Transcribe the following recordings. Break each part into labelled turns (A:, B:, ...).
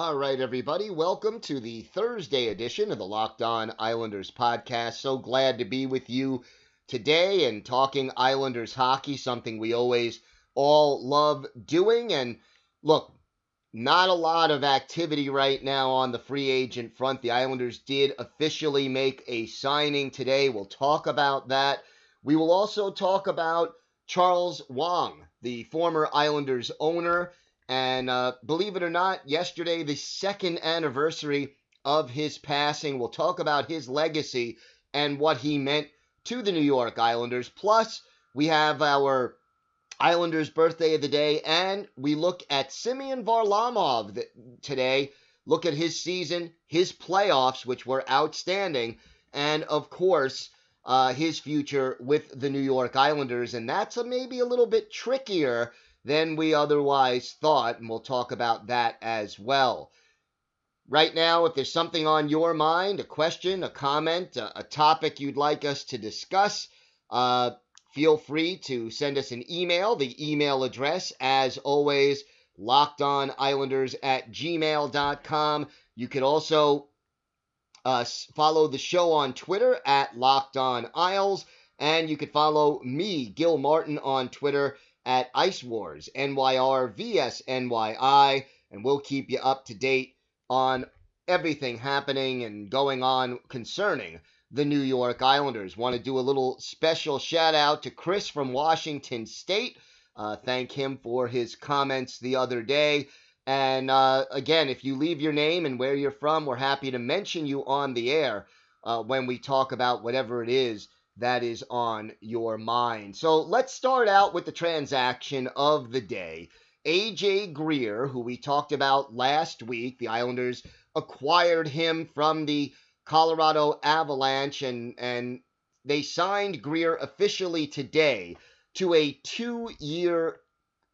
A: All right, everybody, welcome to the Thursday edition of the Locked On Islanders podcast. So glad to be with you today and talking Islanders hockey, something we always all love doing. And look, not a lot of activity right now on the free agent front. The Islanders did officially make a signing today. We'll talk about that. We will also talk about Charles Wang, the former Islanders owner. And uh, believe it or not, yesterday, the second anniversary of his passing. We'll talk about his legacy and what he meant to the New York Islanders. Plus, we have our Islanders birthday of the day, and we look at Simeon Varlamov today. Look at his season, his playoffs, which were outstanding, and of course, uh, his future with the New York Islanders. And that's a, maybe a little bit trickier than we otherwise thought, and we'll talk about that as well. Right now, if there's something on your mind, a question, a comment, a, a topic you'd like us to discuss, uh, feel free to send us an email. The email address, as always, lockedonislanders at gmail.com. You could also uh, follow the show on Twitter at lockedonisles, and you could follow me, Gil Martin, on Twitter at Ice Wars, NYRVSNYI, and we'll keep you up to date on everything happening and going on concerning the New York Islanders. Want to do a little special shout out to Chris from Washington State. Uh, thank him for his comments the other day. And uh, again, if you leave your name and where you're from, we're happy to mention you on the air uh, when we talk about whatever it is that is on your mind. So let's start out with the transaction of the day. AJ Greer, who we talked about last week, the Islanders acquired him from the Colorado Avalanche and and they signed Greer officially today to a two-year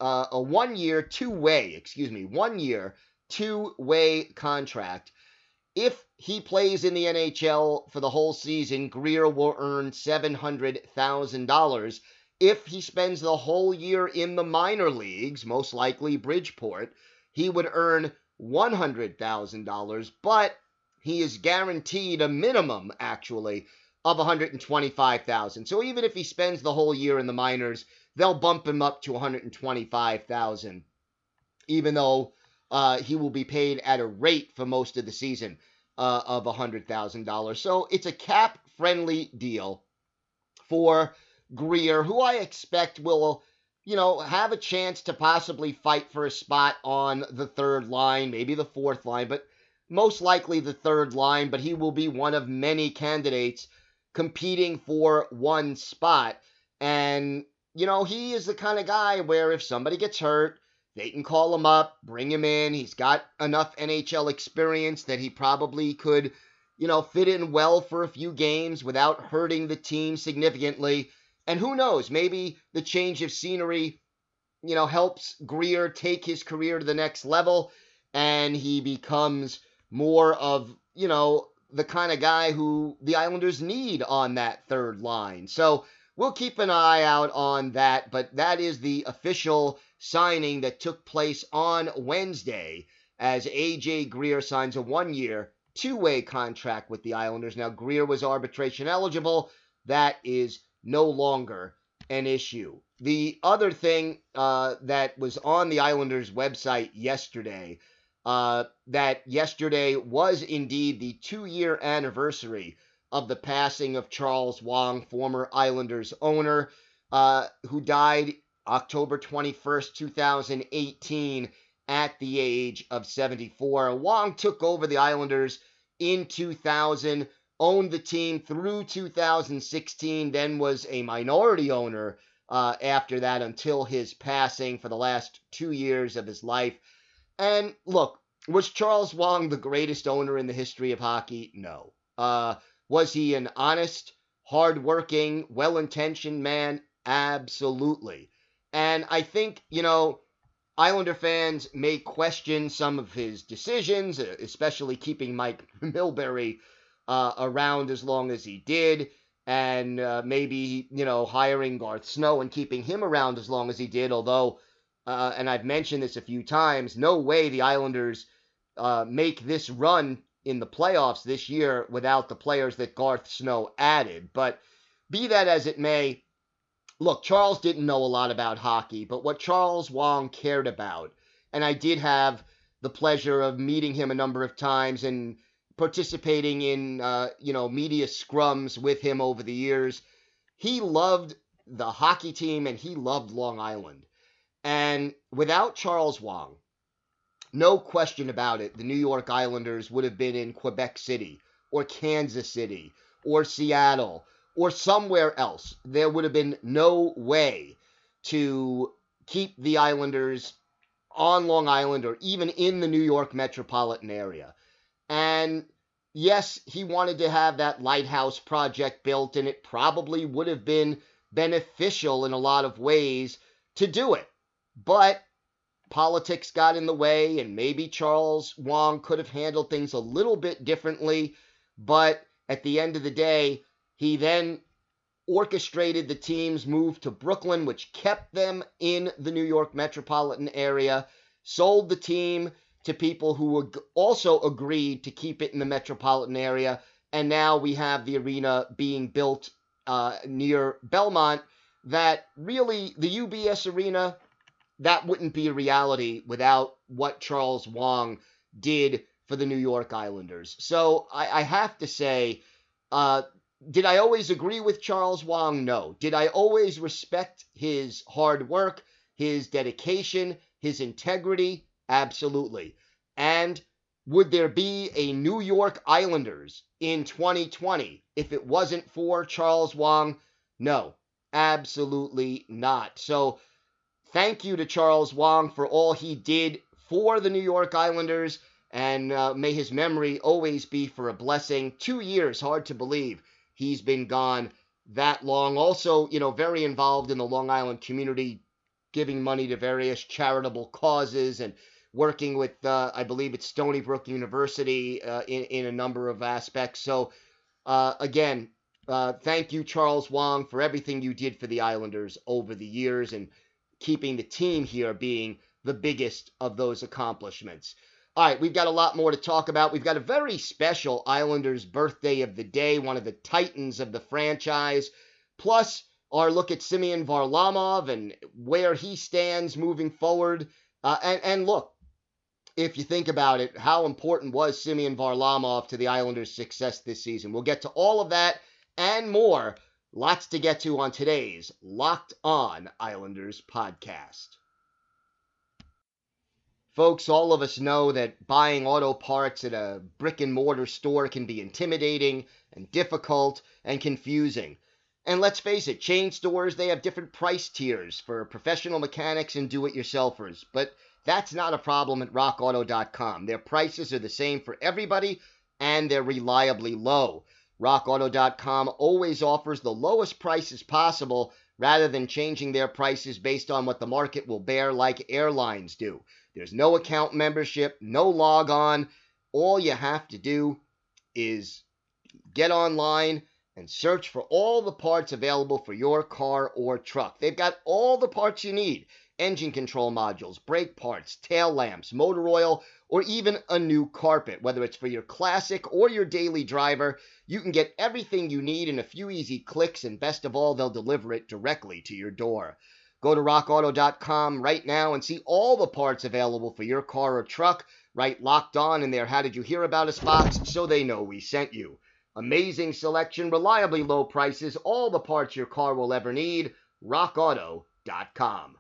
A: uh, a one-year two-way, excuse me, one-year two-way contract. If he plays in the NHL for the whole season, Greer will earn $700,000. If he spends the whole year in the minor leagues, most likely Bridgeport, he would earn $100,000, but he is guaranteed a minimum, actually, of 125,000. So even if he spends the whole year in the minors, they'll bump him up to 125,000, even though uh, he will be paid at a rate for most of the season uh, of $100,000. So it's a cap friendly deal for Greer, who I expect will, you know, have a chance to possibly fight for a spot on the third line, maybe the fourth line, but most likely the third line. But he will be one of many candidates competing for one spot. And, you know, he is the kind of guy where if somebody gets hurt, they can call him up, bring him in. He's got enough NHL experience that he probably could, you know, fit in well for a few games without hurting the team significantly. And who knows, maybe the change of scenery, you know, helps Greer take his career to the next level and he becomes more of, you know, the kind of guy who the Islanders need on that third line. So we'll keep an eye out on that, but that is the official signing that took place on Wednesday as AJ Greer signs a one year, two way contract with the Islanders. Now, Greer was arbitration eligible. That is no longer an issue. The other thing uh, that was on the Islanders website yesterday uh, that yesterday was indeed the two year anniversary of the passing of Charles Wang, former Islanders owner, uh, who died October 21st, 2018, at the age of 74. Wang took over the Islanders in 2000, owned the team through 2016, then was a minority owner uh, after that until his passing for the last two years of his life. And look, was Charles Wang the greatest owner in the history of hockey? No. Uh, was he an honest, hardworking, well intentioned man? Absolutely. And I think, you know, Islander fans may question some of his decisions, especially keeping Mike Milbury uh, around as long as he did, and uh, maybe, you know, hiring Garth Snow and keeping him around as long as he did. Although, uh, and I've mentioned this a few times, no way the Islanders uh, make this run in the playoffs this year without the players that Garth Snow added. But be that as it may, look, Charles didn't know a lot about hockey, but what Charles Wang cared about, and I did have the pleasure of meeting him a number of times and participating in, uh, you know, media scrums with him over the years. He loved the hockey team and he loved Long Island. And without Charles Wang, no question about it, the New York Islanders would have been in Quebec City or Kansas City or Seattle or somewhere else. There would have been no way to keep the Islanders on Long Island or even in the New York metropolitan area. And yes, he wanted to have that lighthouse project built, and it probably would have been beneficial in a lot of ways to do it. But politics got in the way, and maybe Charles Wang could have handled things a little bit differently. But at the end of the day, he then orchestrated the team's move to Brooklyn, which kept them in the New York metropolitan area, sold the team to people who also agreed to keep it in the metropolitan area, and now we have the arena being built uh, near Belmont. That really, the UBS arena, that wouldn't be a reality without what Charles Wang did for the New York Islanders. So I, I have to say, uh, did I always agree with Charles Wang? No. Did I always respect his hard work, his dedication, his integrity? Absolutely. And would there be a New York Islanders in 2020 if it wasn't for Charles Wang? No, absolutely not. So, thank you to Charles Wang for all he did for the New York Islanders, and uh, may his memory always be for a blessing. Two years, hard to believe he's been gone that long. Also, you know, very involved in the Long Island community, giving money to various charitable causes and working with, uh, I believe it's Stony Brook University uh, in, in a number of aspects. So, uh, again, uh, thank you, Charles Wang, for everything you did for the Islanders over the years and keeping the team here being the biggest of those accomplishments. All right, we've got a lot more to talk about. We've got a very special Islanders birthday of the day, one of the titans of the franchise, plus our look at Semyon Varlamov and where he stands moving forward. Uh, and, and look, if you think about it, how important was Semyon Varlamov to the Islanders' success this season? We'll get to all of that and more. Lots to get to on today's Locked On Islanders podcast. Folks, all of us know that buying auto parts at a brick and mortar store can be intimidating and difficult and confusing. And let's face it, chain stores, they have different price tiers for professional mechanics and do it yourselfers. But that's not a problem at rockauto.com. Their prices are the same for everybody and they're reliably low. RockAuto.com always offers the lowest prices possible rather than changing their prices based on what the market will bear like airlines do. There's no account membership, no log on. All you have to do is get online and search for all the parts available for your car or truck. They've got all the parts you need engine control modules, brake parts, tail lamps, motor oil, or even a new carpet. Whether it's for your classic or your daily driver, you can get everything you need in a few easy clicks, and best of all, they'll deliver it directly to your door. Go to rockauto.com right now and see all the parts available for your car or truck. Write locked on in their. How did you hear about us box so they know we sent you. Amazing selection, reliably low prices, all the parts your car will ever need. RockAuto.com.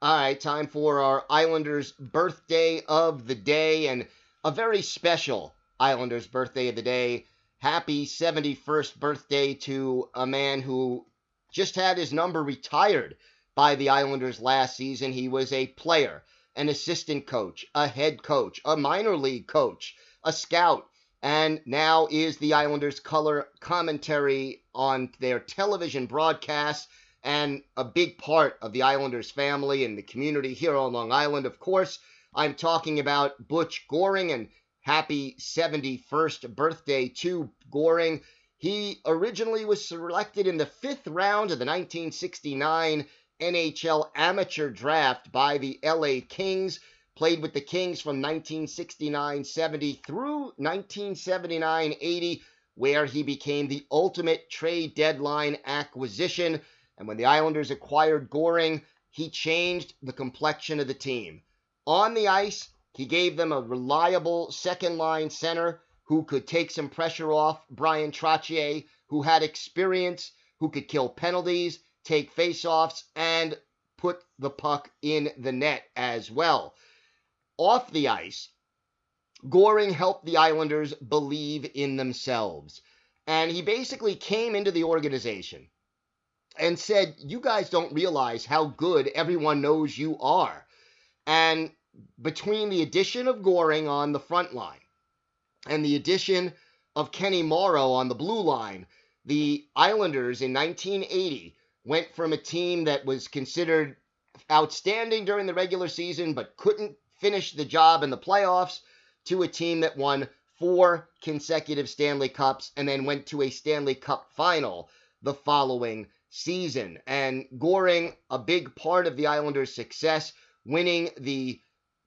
A: All right, time for our Islanders birthday of the day and a very special Islanders birthday of the day. Happy 71st birthday to a man who just had his number retired by the Islanders last season. He was a player, an assistant coach, a head coach, a minor league coach, a scout and now is the Islanders color commentary on their television broadcasts and a big part of the Islanders family and the community here on Long Island. Of course, I'm talking about Butch Goring and happy 71st birthday to Goring. He originally was selected in the fifth round of the 1969 NHL amateur draft by the LA Kings played with the Kings from 1969 70 through 1979 80, where he became the ultimate trade deadline acquisition. And when the Islanders acquired Goring, he changed the complexion of the team. On the ice, he gave them a reliable second line center who could take some pressure off Brian Trottier, who had experience, who could kill penalties, take faceoffs, and put the puck in the net as well off the ice, Goring helped the Islanders believe in themselves. And he basically came into the organization and said, You guys don't realize how good everyone knows you are. And between the addition of Goring on the front line and the addition of Kenny Morrow on the blue line, the Islanders in 1980 went from a team that was considered outstanding during the regular season but couldn't finish the job in the playoffs to a team that won four consecutive Stanley Cups and then went to a Stanley Cup final the following season. And Goring, a big part of the Islanders' success, winning the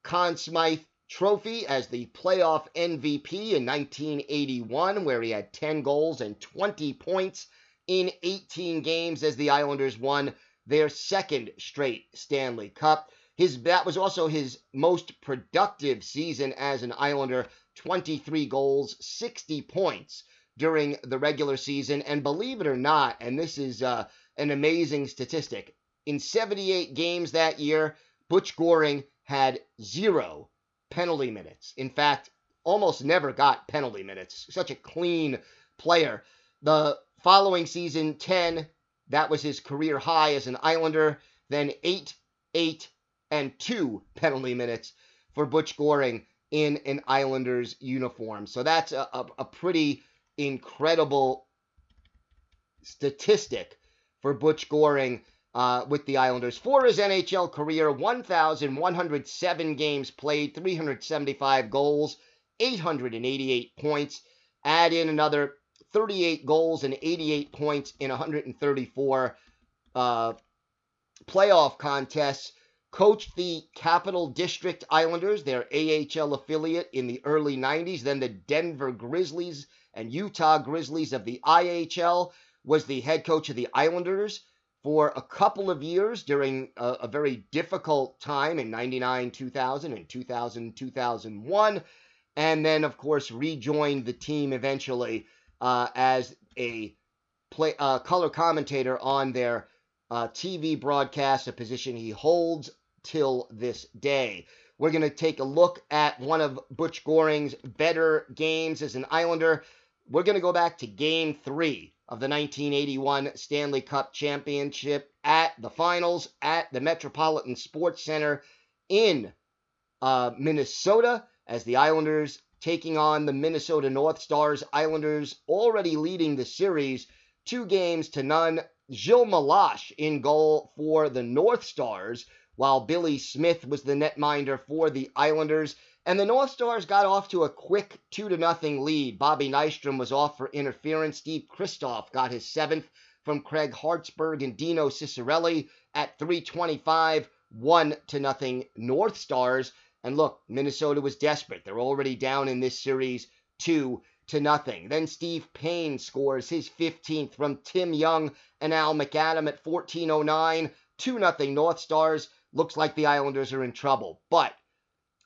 A: Conn Smythe Trophy as the playoff MVP in 1981, where he had 10 goals and 20 points in 18 games as the Islanders won their second straight Stanley Cup. His that was also his most productive season as an Islander, 23 goals, 60 points during the regular season, and believe it or not, and this is uh, an amazing statistic, in 78 games that year, Butch Goring had zero penalty minutes. In fact, almost never got penalty minutes. Such a clean player. The following season, 10, that was his career high as an Islander. Then 8, 8, and two penalty minutes for Butch Goring in an Islanders uniform. So that's a, a, a pretty incredible statistic for Butch Goring uh, with the Islanders. For his NHL career, 1,107 games played, 375 goals, 888 points. Add in another 38 goals and 88 points in 134 uh, playoff contests coached the Capital District Islanders, their AHL affiliate, in the early 90s. Then the Denver Grizzlies and Utah Grizzlies of the IHL was the head coach of the Islanders for a couple of years during a, a very difficult time in 99 2000 and 2000 2001. And then, of course, rejoined the team eventually uh, as a play, uh, color commentator on their uh, TV broadcast, a position he holds till this day. We're going to take a look at one of Butch Goring's better games as an Islander. We're going to go back to game three of the 1981 Stanley Cup Championship at the finals at the Metropolitan Sports Center in uh, Minnesota as the Islanders taking on the Minnesota North Stars. Islanders already leading the series two games to none. Gilles Meloche in goal for the North Stars while Billy Smith was the netminder for the Islanders. And the North Stars got off to a quick 2 to nothing lead. Bobby Nystrom was off for interference. Steve Christoff got his seventh from Craig Hartsburg and Dino Ciccarelli at 325, 1 to nothing North Stars. And look, Minnesota was desperate. They're already down in this series 2 to nothing. Then Steve Payne scores his 15th from Tim Young and Al McAdam at 14:09, 2 nothing North Stars. Looks like the Islanders are in trouble, but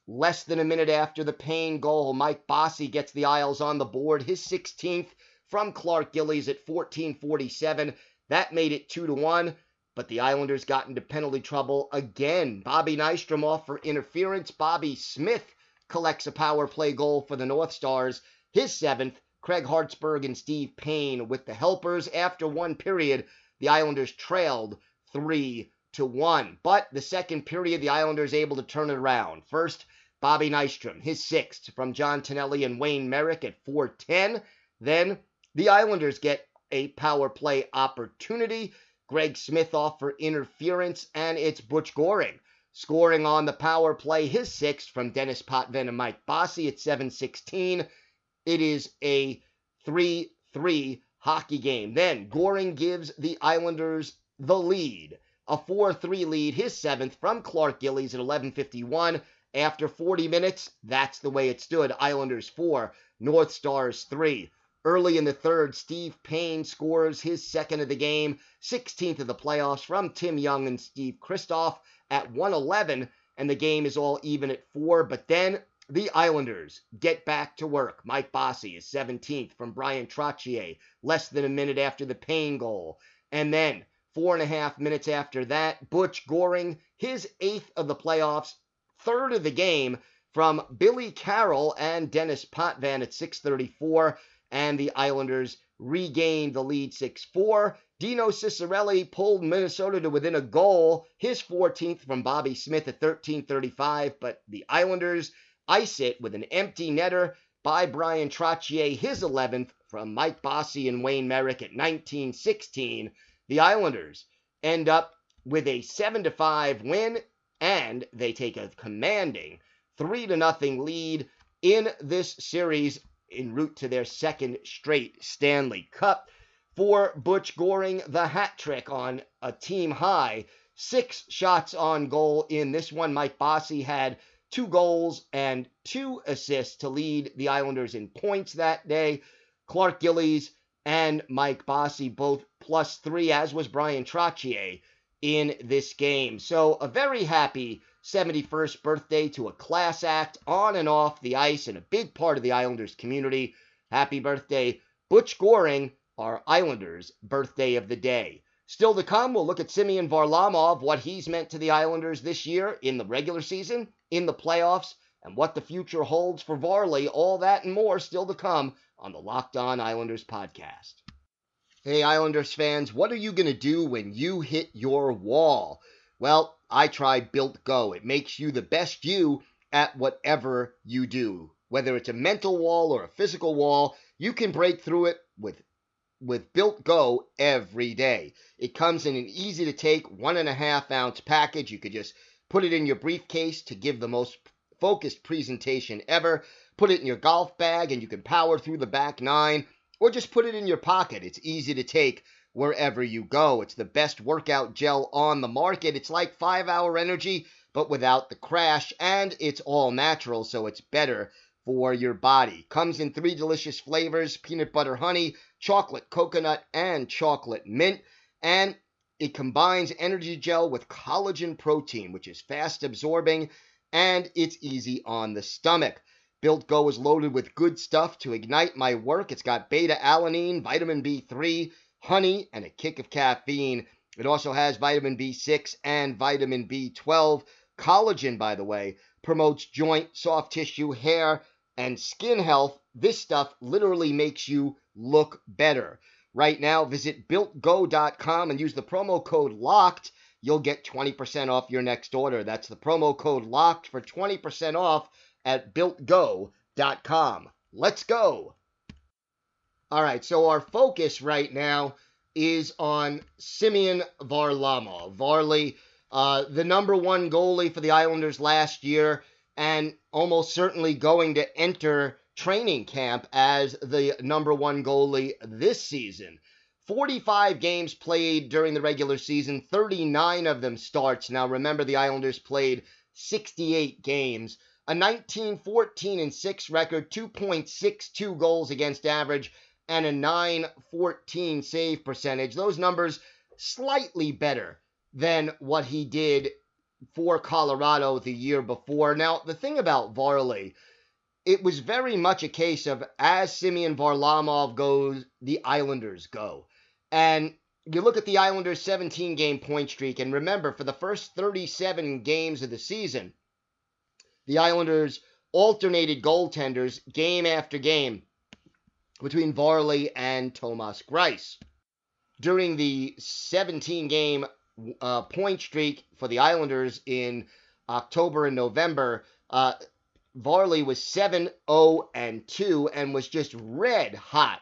A: less than a minute after the Payne goal, Mike Bossy gets the Isles on the board, his 16th from Clark Gillies at 14:47. That made it 2 to 1 but the Islanders got into penalty trouble again. Bobby Nystrom off for interference. Bobby Smith collects a power play goal for the North Stars. His seventh, Craig Hartsburg and Steve Payne with the helpers. After one period, the Islanders trailed 3 to 1. But the second period, the Islanders able to turn it around. First, Bobby Nystrom, his sixth from John Tonelli and Wayne Merrick at 410. Then the Islanders get a power play opportunity. Greg Smith off for interference, and it's Butch Goring scoring on the power play, his sixth from Denis Potvin and Mike Bossy at 716. It is a 3 3 hockey game. Then Goring gives the Islanders the lead. A 4 3 lead, his seventh from Clark Gillies at 11.51. After 40 minutes, that's the way it stood. Islanders 4, North Stars 3. Early in the third, Steve Payne scores his second of the game, 16th of the playoffs from Tim Young and Steve Christoff at 111, and the game is all even at 4. But then the Islanders get back to work. Mike Bossy is 17th from Brian Trottier, less than a minute after the Payne goal. And then, four and a half minutes after that, Butch Goring, his eighth of the playoffs, third of the game from Billy Carroll and Denis Potvin at 634. And the Islanders regained the lead 6 4. Dino Ciccarelli pulled Minnesota to within a goal, his 14th from Bobby Smith at 13:35, but the Islanders ice it with an empty netter by Brian Trottier, his 11th from Mike Bossy and Wayne Merrick at 1916. The Islanders end up with a 7 5 win and they take a commanding 3 to nothing lead in this series en route to their second straight Stanley Cup. For Butch Goring, the hat trick on a team high. Six shots on goal in this one. Mike Bossy had two goals and two assists to lead the Islanders in points that day. Clark Gillies and Mike Bossy both plus three, as was Brian Trottier in this game. So a very happy 71st birthday to a class act on and off the ice and a big part of the Islanders community. Happy birthday, Butch Goring, our Islanders' birthday of the day. Still to come, we'll look at Semyon Varlamov, what he's meant to the Islanders this year in the regular season in the playoffs and what the future holds for Varley. All that and more still to come on the Locked On Islanders podcast. Hey, Islanders fans, what are you going to do when you hit your wall? Well, I tried Built Go. It makes you the best you at whatever you do. Whether it's a mental wall or a physical wall, you can break through it with with Built Go every day. It comes in an easy to take one and a half ounce package. You could just put it in your briefcase to give the most focused presentation ever. Put it in your golf bag and you can power through the back nine, or just put it in your pocket. It's easy to take wherever you go. It's the best workout gel on the market. It's like five hour energy, but without the crash, and it's all natural, so it's better for your body. Comes in three delicious flavors peanut butter honey, chocolate coconut, and chocolate mint. And it combines energy gel with collagen protein, which is fast absorbing and it's easy on the stomach. Built Go is loaded with good stuff to ignite my work. It's got beta alanine, vitamin B3, honey, and a kick of caffeine. It also has vitamin B6 and vitamin B12. Collagen, by the way, promotes joint, soft tissue, hair, and skin health. This stuff literally makes you look better. Right now, visit builtgo.com and use the promo code LOCKED you'll get 20% off your next order. That's the promo code LOCKED for 20% off at builtgo.com. Let's go. All right, so our focus right now is on Simeon Varlamov. Varley, uh, the number one goalie for the Islanders last year, and almost certainly going to enter training camp as the number one goalie this season. 45 games played during the regular season, 39 of them starts. Now, remember, the Islanders played 68 games. A 19 14 and 6 record, 2.62 goals against average, and a 9 14 save percentage. Those numbers slightly better than what he did for Colorado the year before. Now, the thing about Varley, it was very much a case of as Simeon Varlamov goes, the Islanders go. And you look at the Islanders' 17 game point streak, and remember, for the first 37 games of the season, the Islanders alternated goaltenders game after game between Varley and Thomas Greiss. During the 17 game uh, point streak for the Islanders in October and November, uh, Varley was 7 0 and 2 and was just red hot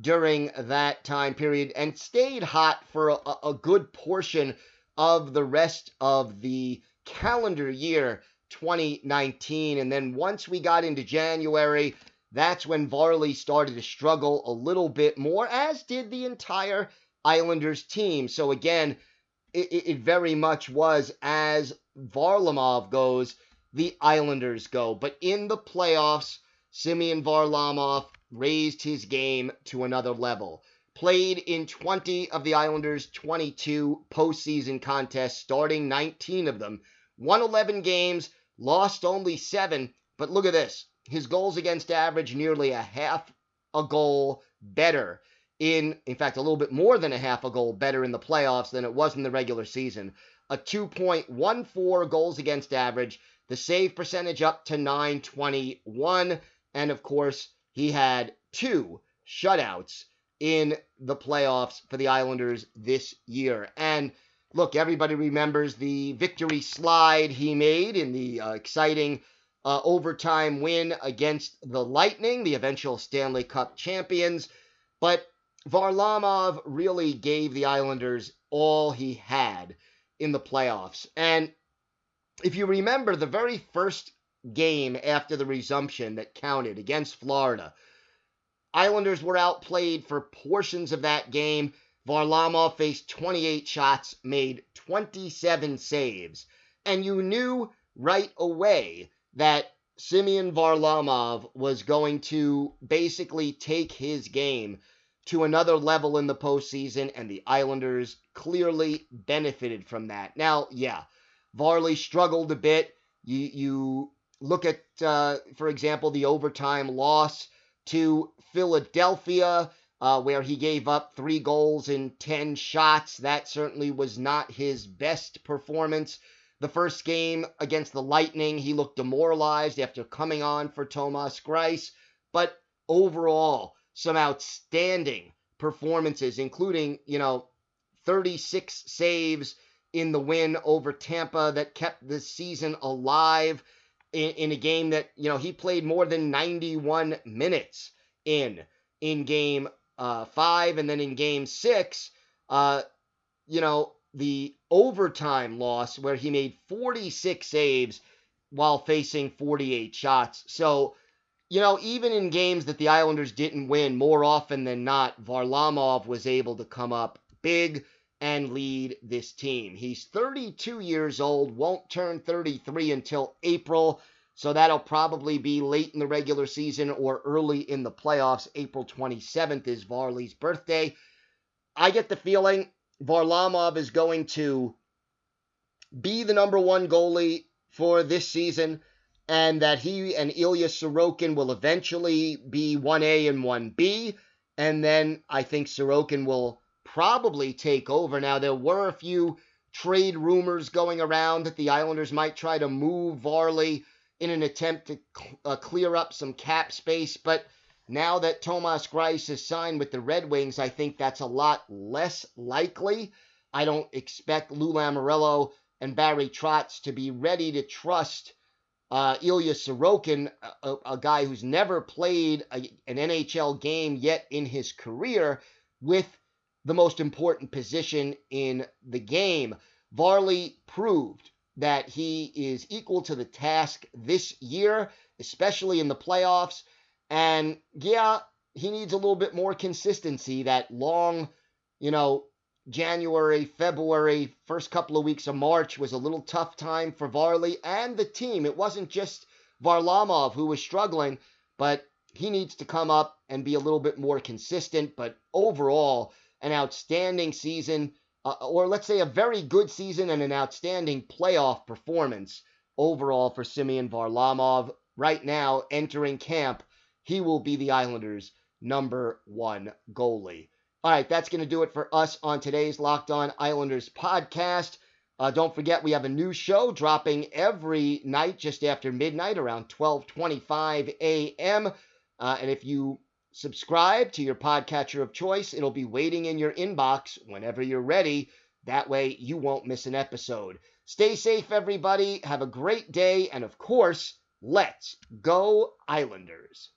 A: during that time period and stayed hot for a, a good portion of the rest of the calendar year 2019. And then once we got into January, that's when Varley started to struggle a little bit more, as did the entire Islanders team. So again, it, it very much was as Varlamov goes, the Islanders go. But in the playoffs, Simeon Varlamov raised his game to another level. Played in 20 of the Islanders' 22 postseason contests, starting 19 of them. Won 11 games, lost only seven. But look at this. His goals against average nearly a half a goal better in in fact a little bit more than a half a goal better in the playoffs than it was in the regular season. A 2.14 goals against average. The save percentage up to 921 and of course he had two shutouts in the playoffs for the Islanders this year. And look everybody remembers the victory slide he made in the uh, exciting uh, overtime win against the Lightning, the eventual Stanley Cup champions. But Varlamov really gave the Islanders all he had in the playoffs. And if you remember the very first game after the resumption that counted against Florida, Islanders were outplayed for portions of that game. Varlamov faced 28 shots, made 27 saves. And you knew right away that Simeon Varlamov was going to basically take his game to another level in the postseason, and the Islanders clearly benefited from that. Now, yeah, Varley struggled a bit. You, you look at, uh, for example, the overtime loss to Philadelphia, uh, where he gave up three goals in 10 shots. That certainly was not his best performance. The first game against the Lightning, he looked demoralized after coming on for Thomas Greiss. But overall, some outstanding performances, including, you know, 36 saves in the win over Tampa that kept the season alive in, in a game that, you know, he played more than 91 minutes in in game uh, five and then in game six. Uh, you know, the overtime loss where he made 46 saves while facing 48 shots. So, you know, even in games that the Islanders didn't win, more often than not, Varlamov was able to come up big and lead this team. He's 32 years old, won't turn 33 until April, so that'll probably be late in the regular season or early in the playoffs. April 27th is Varley's birthday. I get the feeling Varlamov is going to be the number one goalie for this season, and that he and Ilya Sorokin will eventually be 1A and 1B. And then I think Sorokin will probably take over. Now, there were a few trade rumors going around that the Islanders might try to move Varley in an attempt to uh, clear up some cap space, but now that Thomas Greiss has signed with the Red Wings, I think that's a lot less likely. I don't expect Lou Lamoriello and Barry Trotz to be ready to trust uh, Ilya Sorokin, a, a, guy who's never played a, an NHL game yet in his career, with the most important position in the game. Varley proved that he is equal to the task this year, especially in the playoffs. And yeah, he needs a little bit more consistency. That long, you know, January, February, first couple of weeks of March was a little tough time for Varley and the team. It wasn't just Varlamov who was struggling, but he needs to come up and be a little bit more consistent. But overall, an outstanding season, uh, or let's say a very good season and an outstanding playoff performance overall for Semyon Varlamov. Right now, entering camp, he will be the Islanders' number one goalie. All right, that's going to do it for us on today's Locked On Islanders podcast. Uh, don't forget, we have a new show dropping every night just after midnight around 12:25 a.m. Uh, and if you subscribe to your podcatcher of choice, it'll be waiting in your inbox whenever you're ready. That way, you won't miss an episode. Stay safe, everybody. Have a great day. And of course, let's go, Islanders.